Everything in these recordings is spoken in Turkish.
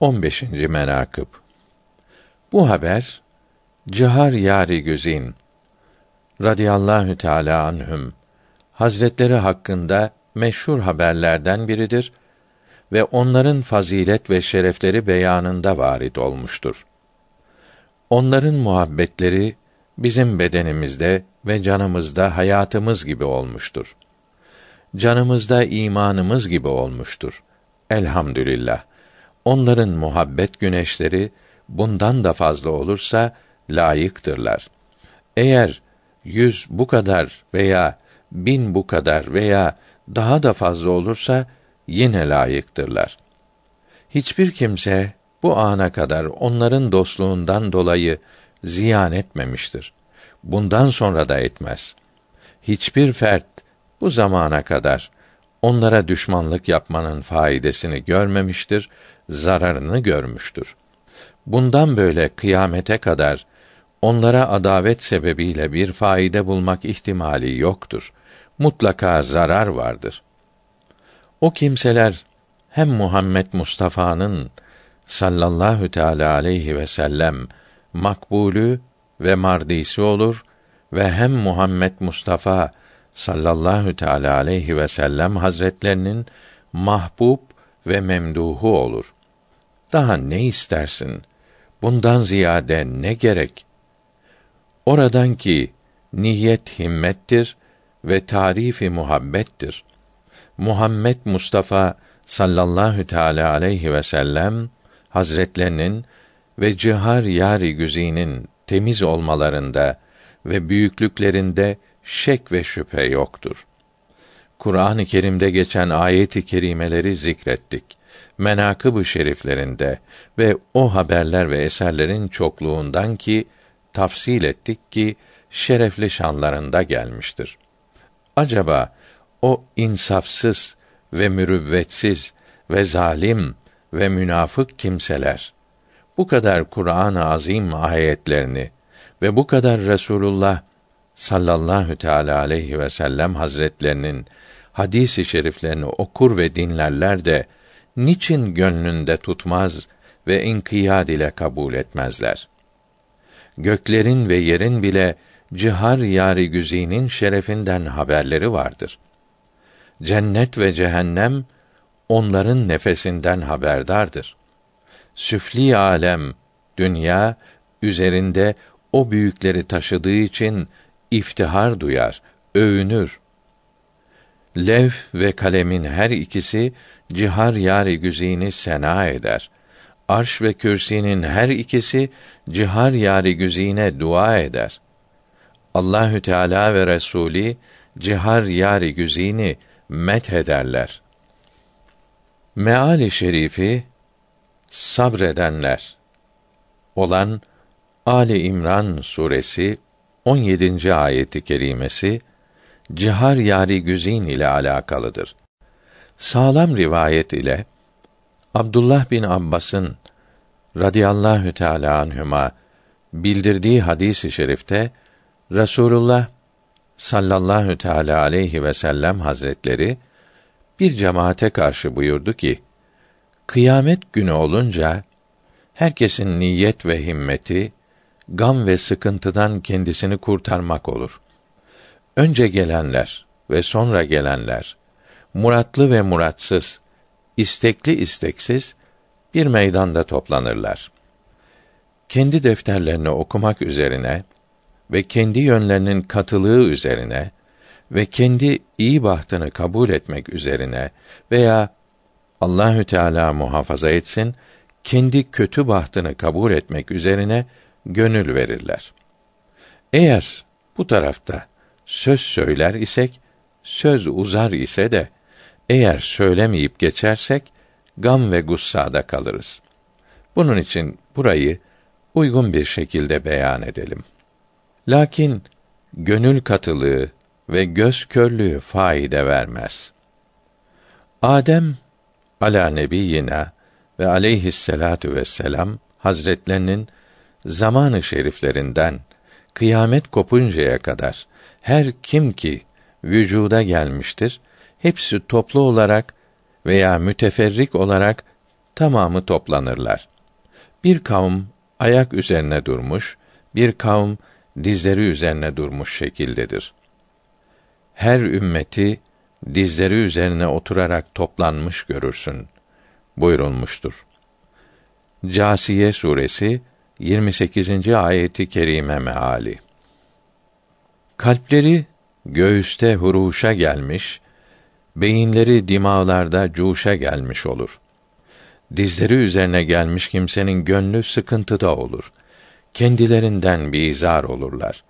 15. menakıb Bu haber Cihar Yari Güzin radıyallahu teala anhüm Hazretleri hakkında meşhur haberlerden biridir ve onların fazilet ve şerefleri beyanında varit olmuştur. Onların muhabbetleri bizim bedenimizde ve canımızda hayatımız gibi olmuştur. Canımızda imanımız gibi olmuştur. Elhamdülillah. Onların muhabbet güneşleri bundan da fazla olursa layıktırlar. Eğer yüz bu kadar veya bin bu kadar veya daha da fazla olursa yine layıktırlar. Hiçbir kimse bu ana kadar onların dostluğundan dolayı ziyan etmemiştir. Bundan sonra da etmez. Hiçbir fert bu zamana kadar onlara düşmanlık yapmanın faydasını görmemiştir, zararını görmüştür. Bundan böyle kıyamete kadar onlara adavet sebebiyle bir faide bulmak ihtimali yoktur. Mutlaka zarar vardır. O kimseler hem Muhammed Mustafa'nın sallallahu teala aleyhi ve sellem makbulü ve mardisi olur ve hem Muhammed Mustafa sallallahu teala aleyhi ve sellem hazretlerinin mahbub ve memduhu olur. Daha ne istersin? Bundan ziyade ne gerek? Oradan ki niyet himmettir ve tarifi muhabbettir. Muhammed Mustafa sallallahu teala aleyhi ve sellem hazretlerinin ve cihar yari güzinin temiz olmalarında ve büyüklüklerinde şek ve şüphe yoktur. Kur'an-ı Kerim'de geçen ayet-i kerimeleri zikrettik. Menakıb-ı şeriflerinde ve o haberler ve eserlerin çokluğundan ki tafsil ettik ki şerefli şanlarında gelmiştir. Acaba o insafsız ve mürüvvetsiz ve zalim ve münafık kimseler bu kadar Kur'an-ı Azim ayetlerini ve bu kadar Resulullah sallallahu teala aleyhi ve sellem hazretlerinin hadis-i şeriflerini okur ve dinlerler de niçin gönlünde tutmaz ve inkiyad ile kabul etmezler? Göklerin ve yerin bile cihar yari güzinin şerefinden haberleri vardır. Cennet ve cehennem onların nefesinden haberdardır. Süfli alem, dünya üzerinde o büyükleri taşıdığı için iftihar duyar, övünür. Lev ve kalemin her ikisi cihar yari güzini sena eder. Arş ve kürsinin her ikisi cihar yari güzine dua eder. Allahü Teala ve Resuli cihar yari güzini met ederler. Meali şerifi sabredenler olan Ali İmran suresi 17. ayeti kerimesi cihar yari güzin ile alakalıdır. Sağlam rivayet ile Abdullah bin Abbas'ın radıyallahu teala anhuma bildirdiği hadisi i şerifte Resulullah sallallahu teala aleyhi ve sellem hazretleri bir cemaate karşı buyurdu ki kıyamet günü olunca herkesin niyet ve himmeti gam ve sıkıntıdan kendisini kurtarmak olur. Önce gelenler ve sonra gelenler, muratlı ve muratsız, istekli isteksiz bir meydanda toplanırlar. Kendi defterlerini okumak üzerine ve kendi yönlerinin katılığı üzerine ve kendi iyi bahtını kabul etmek üzerine veya Allahü Teala muhafaza etsin, kendi kötü bahtını kabul etmek üzerine gönül verirler. Eğer bu tarafta söz söyler isek, söz uzar ise de eğer söylemeyip geçersek gam ve gussada kalırız. Bunun için burayı uygun bir şekilde beyan edelim. Lakin gönül katılığı ve göz körlüğü faide vermez. Adem ala nebiyina ve aleyhisselatu vesselam hazretlerinin zamanı şeriflerinden kıyamet kopuncaya kadar her kim ki vücuda gelmiştir, hepsi toplu olarak veya müteferrik olarak tamamı toplanırlar. Bir kavm ayak üzerine durmuş, bir kavm dizleri üzerine durmuş şekildedir. Her ümmeti dizleri üzerine oturarak toplanmış görürsün buyurulmuştur. Câsiye suresi 28. ayeti kerime meali. Kalpleri göğüste huruşa gelmiş, beyinleri dimağlarda cuşa gelmiş olur. Dizleri üzerine gelmiş kimsenin gönlü sıkıntıda olur. Kendilerinden bizar olurlar.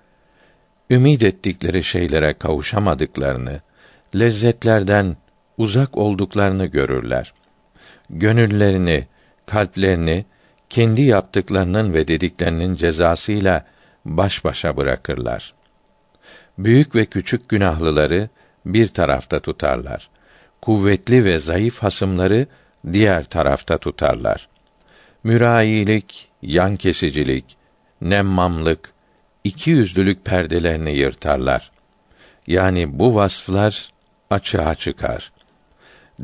Ümid ettikleri şeylere kavuşamadıklarını, lezzetlerden uzak olduklarını görürler. Gönüllerini, kalplerini kendi yaptıklarının ve dediklerinin cezasıyla baş başa bırakırlar. Büyük ve küçük günahlıları bir tarafta tutarlar. Kuvvetli ve zayıf hasımları diğer tarafta tutarlar. Mürayilik, yan kesicilik, nemmamlık, iki yüzlülük perdelerini yırtarlar. Yani bu vasflar açığa çıkar.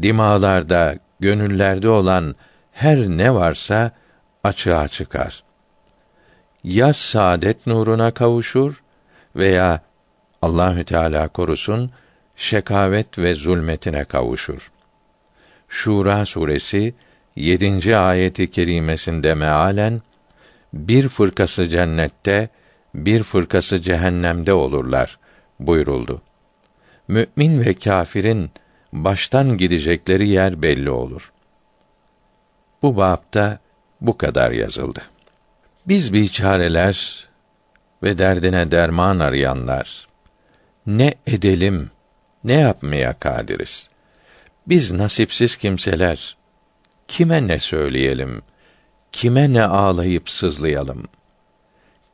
Dimalarda, gönüllerde olan her ne varsa açığa çıkar. Ya saadet nuruna kavuşur veya Allahü Teala korusun şekavet ve zulmetine kavuşur. Şura suresi 7. ayeti kerimesinde mealen bir fırkası cennette, bir fırkası cehennemde olurlar buyuruldu. Mümin ve kâfirin baştan gidecekleri yer belli olur. Bu bapta bu kadar yazıldı. Biz biçareler ve derdine derman arayanlar ne edelim, ne yapmaya kadiriz? Biz nasipsiz kimseler kime ne söyleyelim? Kime ne ağlayıp sızlayalım?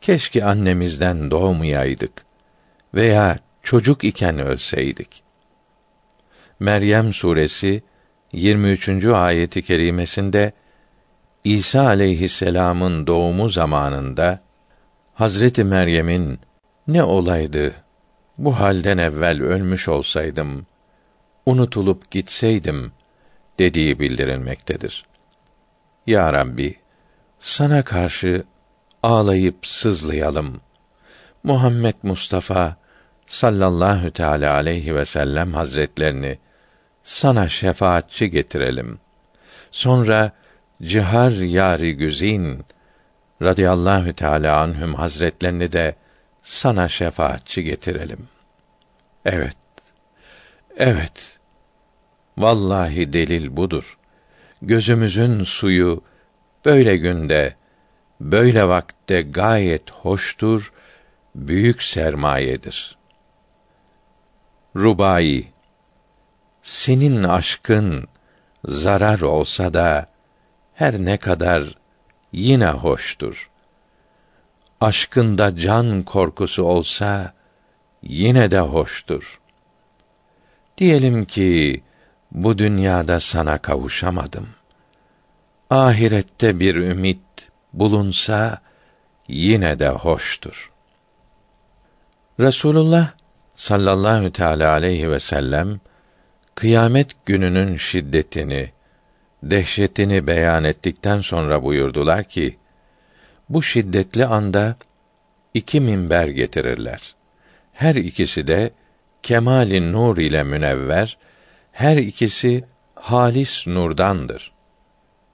Keşke annemizden doğmayaydık veya çocuk iken ölseydik. Meryem suresi 23. ayeti kerimesinde İsa aleyhisselam'ın doğumu zamanında Hazreti Meryem'in ne olaydı bu halden evvel ölmüş olsaydım unutulup gitseydim dediği bildirilmektedir. Ya Rabbi, sana karşı ağlayıp sızlayalım. Muhammed Mustafa sallallahu teala aleyhi ve sellem hazretlerini sana şefaatçi getirelim. Sonra Cihar Yari Güzin radıyallahu teala anhüm hazretlerini de sana şefaatçi getirelim. Evet. Evet. Vallahi delil budur. Gözümüzün suyu böyle günde, böyle vakte gayet hoştur, büyük sermayedir. Rubai Senin aşkın zarar olsa da her ne kadar yine hoştur. Aşkında can korkusu olsa yine de hoştur. Diyelim ki bu dünyada sana kavuşamadım. Ahirette bir ümit bulunsa yine de hoştur. Resulullah sallallahu teala aleyhi ve sellem kıyamet gününün şiddetini, dehşetini beyan ettikten sonra buyurdular ki: Bu şiddetli anda iki minber getirirler. Her ikisi de kemali nur ile münevver, her ikisi halis nurdandır.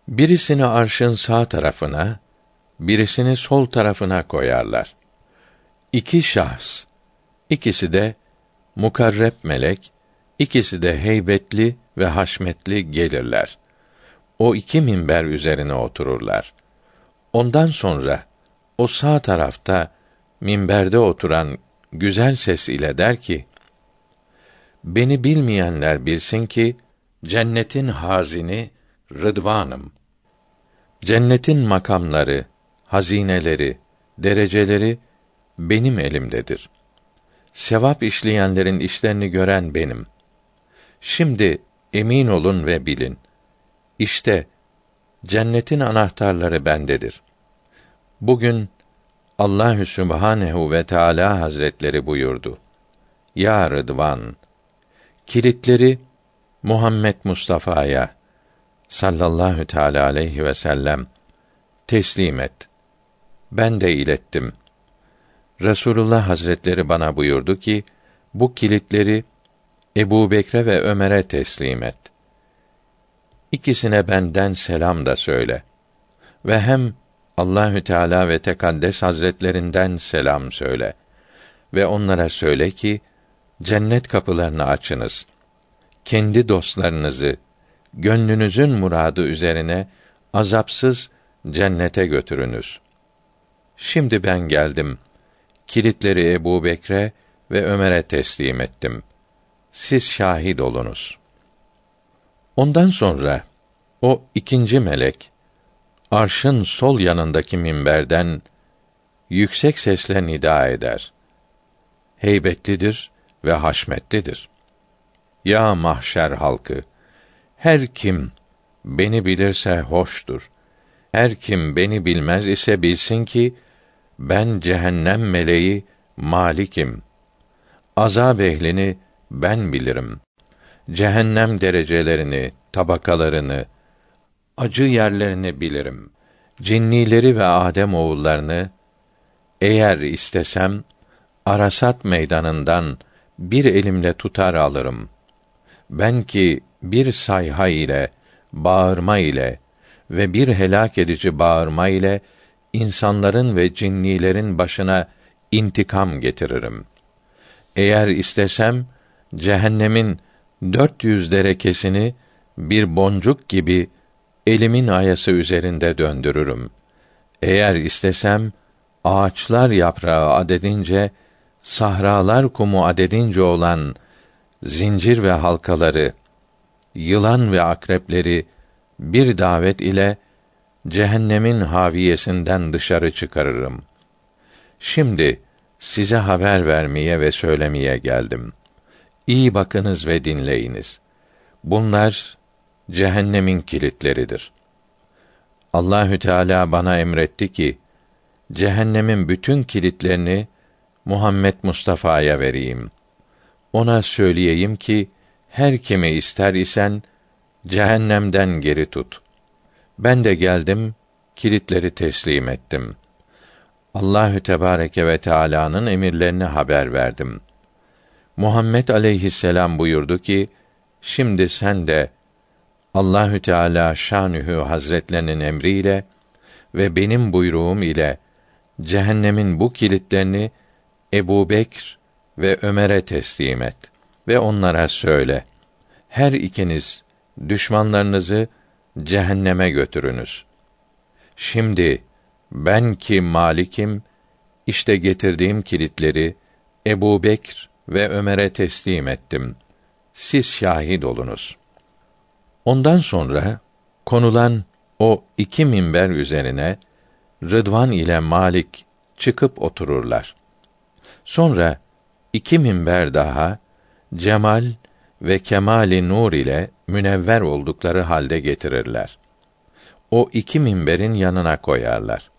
Birisini arşın sağ tarafına, birisini sol tarafına koyarlar. İki şahs, ikisi de mukarreb melek, ikisi de heybetli ve haşmetli gelirler. O iki minber üzerine otururlar. Ondan sonra o sağ tarafta minberde oturan güzel ses ile der ki: Beni bilmeyenler bilsin ki cennetin hazini Rıdvanım. Cennetin makamları, hazineleri, dereceleri benim elimdedir. Sevap işleyenlerin işlerini gören benim. Şimdi emin olun ve bilin. İşte cennetin anahtarları bendedir. Bugün Allahü Sübhanehu ve Teala Hazretleri buyurdu. Ya Rıdvan, kilitleri Muhammed Mustafa'ya, sallallahu teala aleyhi ve sellem teslim et. Ben de ilettim. Resulullah Hazretleri bana buyurdu ki bu kilitleri Ebu Bekre ve Ömer'e teslim et. İkisine benden selam da söyle. Ve hem Allahü Teala ve Tekaddes Hazretlerinden selam söyle ve onlara söyle ki cennet kapılarını açınız. Kendi dostlarınızı gönlünüzün muradı üzerine azapsız cennete götürünüz. Şimdi ben geldim. Kilitleri Ebu Bekre ve Ömer'e teslim ettim. Siz şahit olunuz. Ondan sonra o ikinci melek arşın sol yanındaki minberden yüksek sesle nida eder. Heybetlidir ve haşmetlidir. Ya mahşer halkı, her kim beni bilirse hoştur. Her kim beni bilmez ise bilsin ki ben cehennem meleği Malik'im. Azab ehlini ben bilirim. Cehennem derecelerini, tabakalarını, acı yerlerini bilirim. Cinnileri ve Adem oğullarını eğer istesem Arasat meydanından bir elimle tutar alırım. Ben ki bir sayha ile, bağırma ile ve bir helak edici bağırma ile insanların ve cinnilerin başına intikam getiririm. Eğer istesem cehennemin dört yüz derekesini bir boncuk gibi elimin ayası üzerinde döndürürüm. Eğer istesem ağaçlar yaprağı adedince sahralar kumu adedince olan zincir ve halkaları yılan ve akrepleri bir davet ile cehennemin haviyesinden dışarı çıkarırım. Şimdi size haber vermeye ve söylemeye geldim. İyi bakınız ve dinleyiniz. Bunlar cehennemin kilitleridir. Allahü Teala bana emretti ki cehennemin bütün kilitlerini Muhammed Mustafa'ya vereyim. Ona söyleyeyim ki her kimi ister isen cehennemden geri tut. Ben de geldim, kilitleri teslim ettim. Allahü Tebareke ve Teala'nın emirlerini haber verdim. Muhammed aleyhisselam buyurdu ki: Şimdi sen de Allahü Teala şanühü hazretlerinin emriyle ve benim buyruğum ile cehennemin bu kilitlerini Ebu Bekr ve Ömer'e teslim et ve onlara söyle. Her ikiniz düşmanlarınızı cehenneme götürünüz. Şimdi ben ki malikim işte getirdiğim kilitleri Ebu Bekr ve Ömer'e teslim ettim. Siz şahit olunuz. Ondan sonra konulan o iki minber üzerine Rıdvan ile Malik çıkıp otururlar. Sonra iki minber daha cemal ve kemali nur ile münevver oldukları halde getirirler. O iki minberin yanına koyarlar.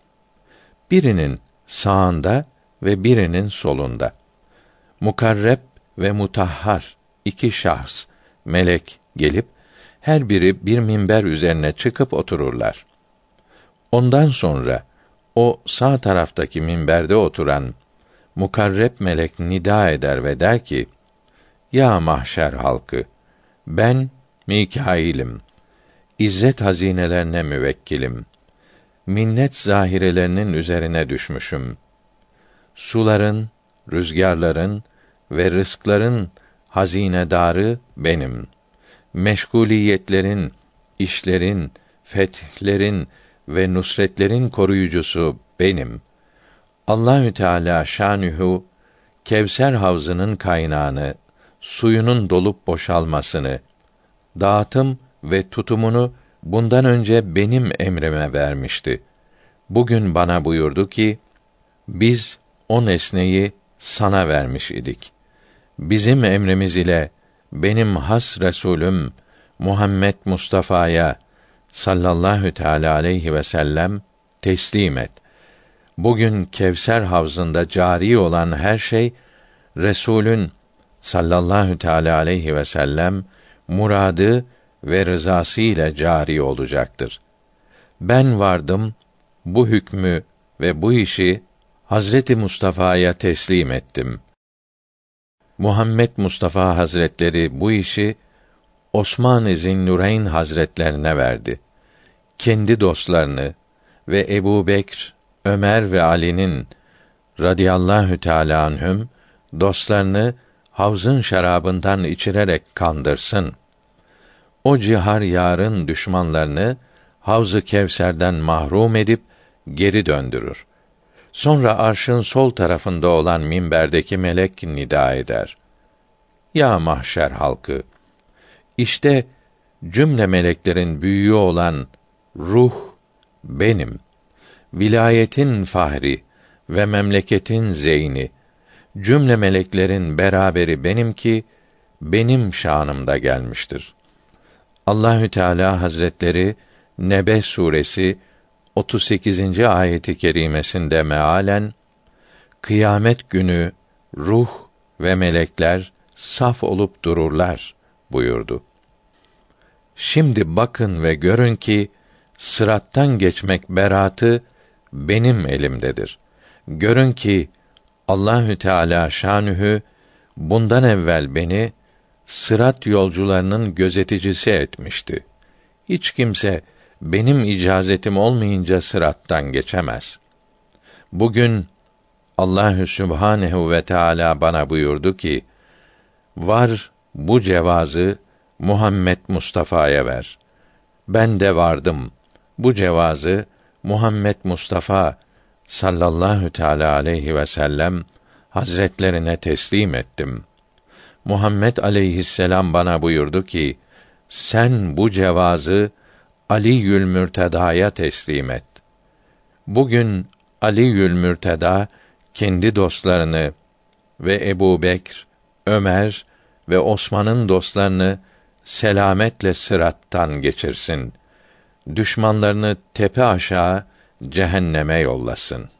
Birinin sağında ve birinin solunda. Mukarreb ve mutahhar iki şahs, melek gelip her biri bir minber üzerine çıkıp otururlar. Ondan sonra o sağ taraftaki minberde oturan mukarreb melek nida eder ve der ki: Ya mahşer halkı, ben Mikail'im. İzzet hazinelerine müvekkilim. Minnet zahirelerinin üzerine düşmüşüm. Suların, rüzgarların ve rızkların hazinedarı benim. Meşguliyetlerin, işlerin, fethlerin ve nusretlerin koruyucusu benim. Allahü Teala şanühü Kevser havzının kaynağını, suyunun dolup boşalmasını, dağıtım ve tutumunu bundan önce benim emrime vermişti. Bugün bana buyurdu ki, biz o nesneyi sana vermiş idik. Bizim emrimiz ile benim has Resulüm Muhammed Mustafa'ya sallallahu teala aleyhi ve sellem teslim et. Bugün Kevser havzında cari olan her şey Resulün sallallahu teala aleyhi ve sellem muradı ve rızası ile cari olacaktır. Ben vardım, bu hükmü ve bu işi Hazreti Mustafa'ya teslim ettim. Muhammed Mustafa Hazretleri bu işi Osman-ı Zinnureyn Hazretlerine verdi. Kendi dostlarını ve Ebu Bekr, Ömer ve Ali'nin radıyallahu teâlâ anhüm dostlarını havzın şarabından içirerek kandırsın. O cihar yarın düşmanlarını Havz-ı Kevser'den mahrum edip geri döndürür. Sonra arşın sol tarafında olan minberdeki melek nida eder. Ya mahşer halkı! İşte cümle meleklerin büyüğü olan ruh benim. Vilayetin fahri ve memleketin zeyni cümle meleklerin beraberi benim ki benim şanımda gelmiştir. Allahü Teala Hazretleri Nebe suresi 38. ayeti kerimesinde mealen kıyamet günü ruh ve melekler saf olup dururlar buyurdu. Şimdi bakın ve görün ki sırattan geçmek beratı benim elimdedir. Görün ki Allahü Teala şanühü bundan evvel beni sırat yolcularının gözeticisi etmişti. Hiç kimse benim icazetim olmayınca sırattan geçemez. Bugün Allahü Sübhanehu ve Teala bana buyurdu ki: Var bu cevazı Muhammed Mustafa'ya ver. Ben de vardım. Bu cevazı Muhammed Mustafa sallallahu teala aleyhi ve sellem hazretlerine teslim ettim. Muhammed aleyhisselam bana buyurdu ki: Sen bu cevazı Ali Yül Mürteda'ya teslim et. Bugün Ali Yül Mürteda kendi dostlarını ve Ebu Bekr, Ömer ve Osman'ın dostlarını selametle sırattan geçirsin. Düşmanlarını tepe aşağı cehenneme yollasın.''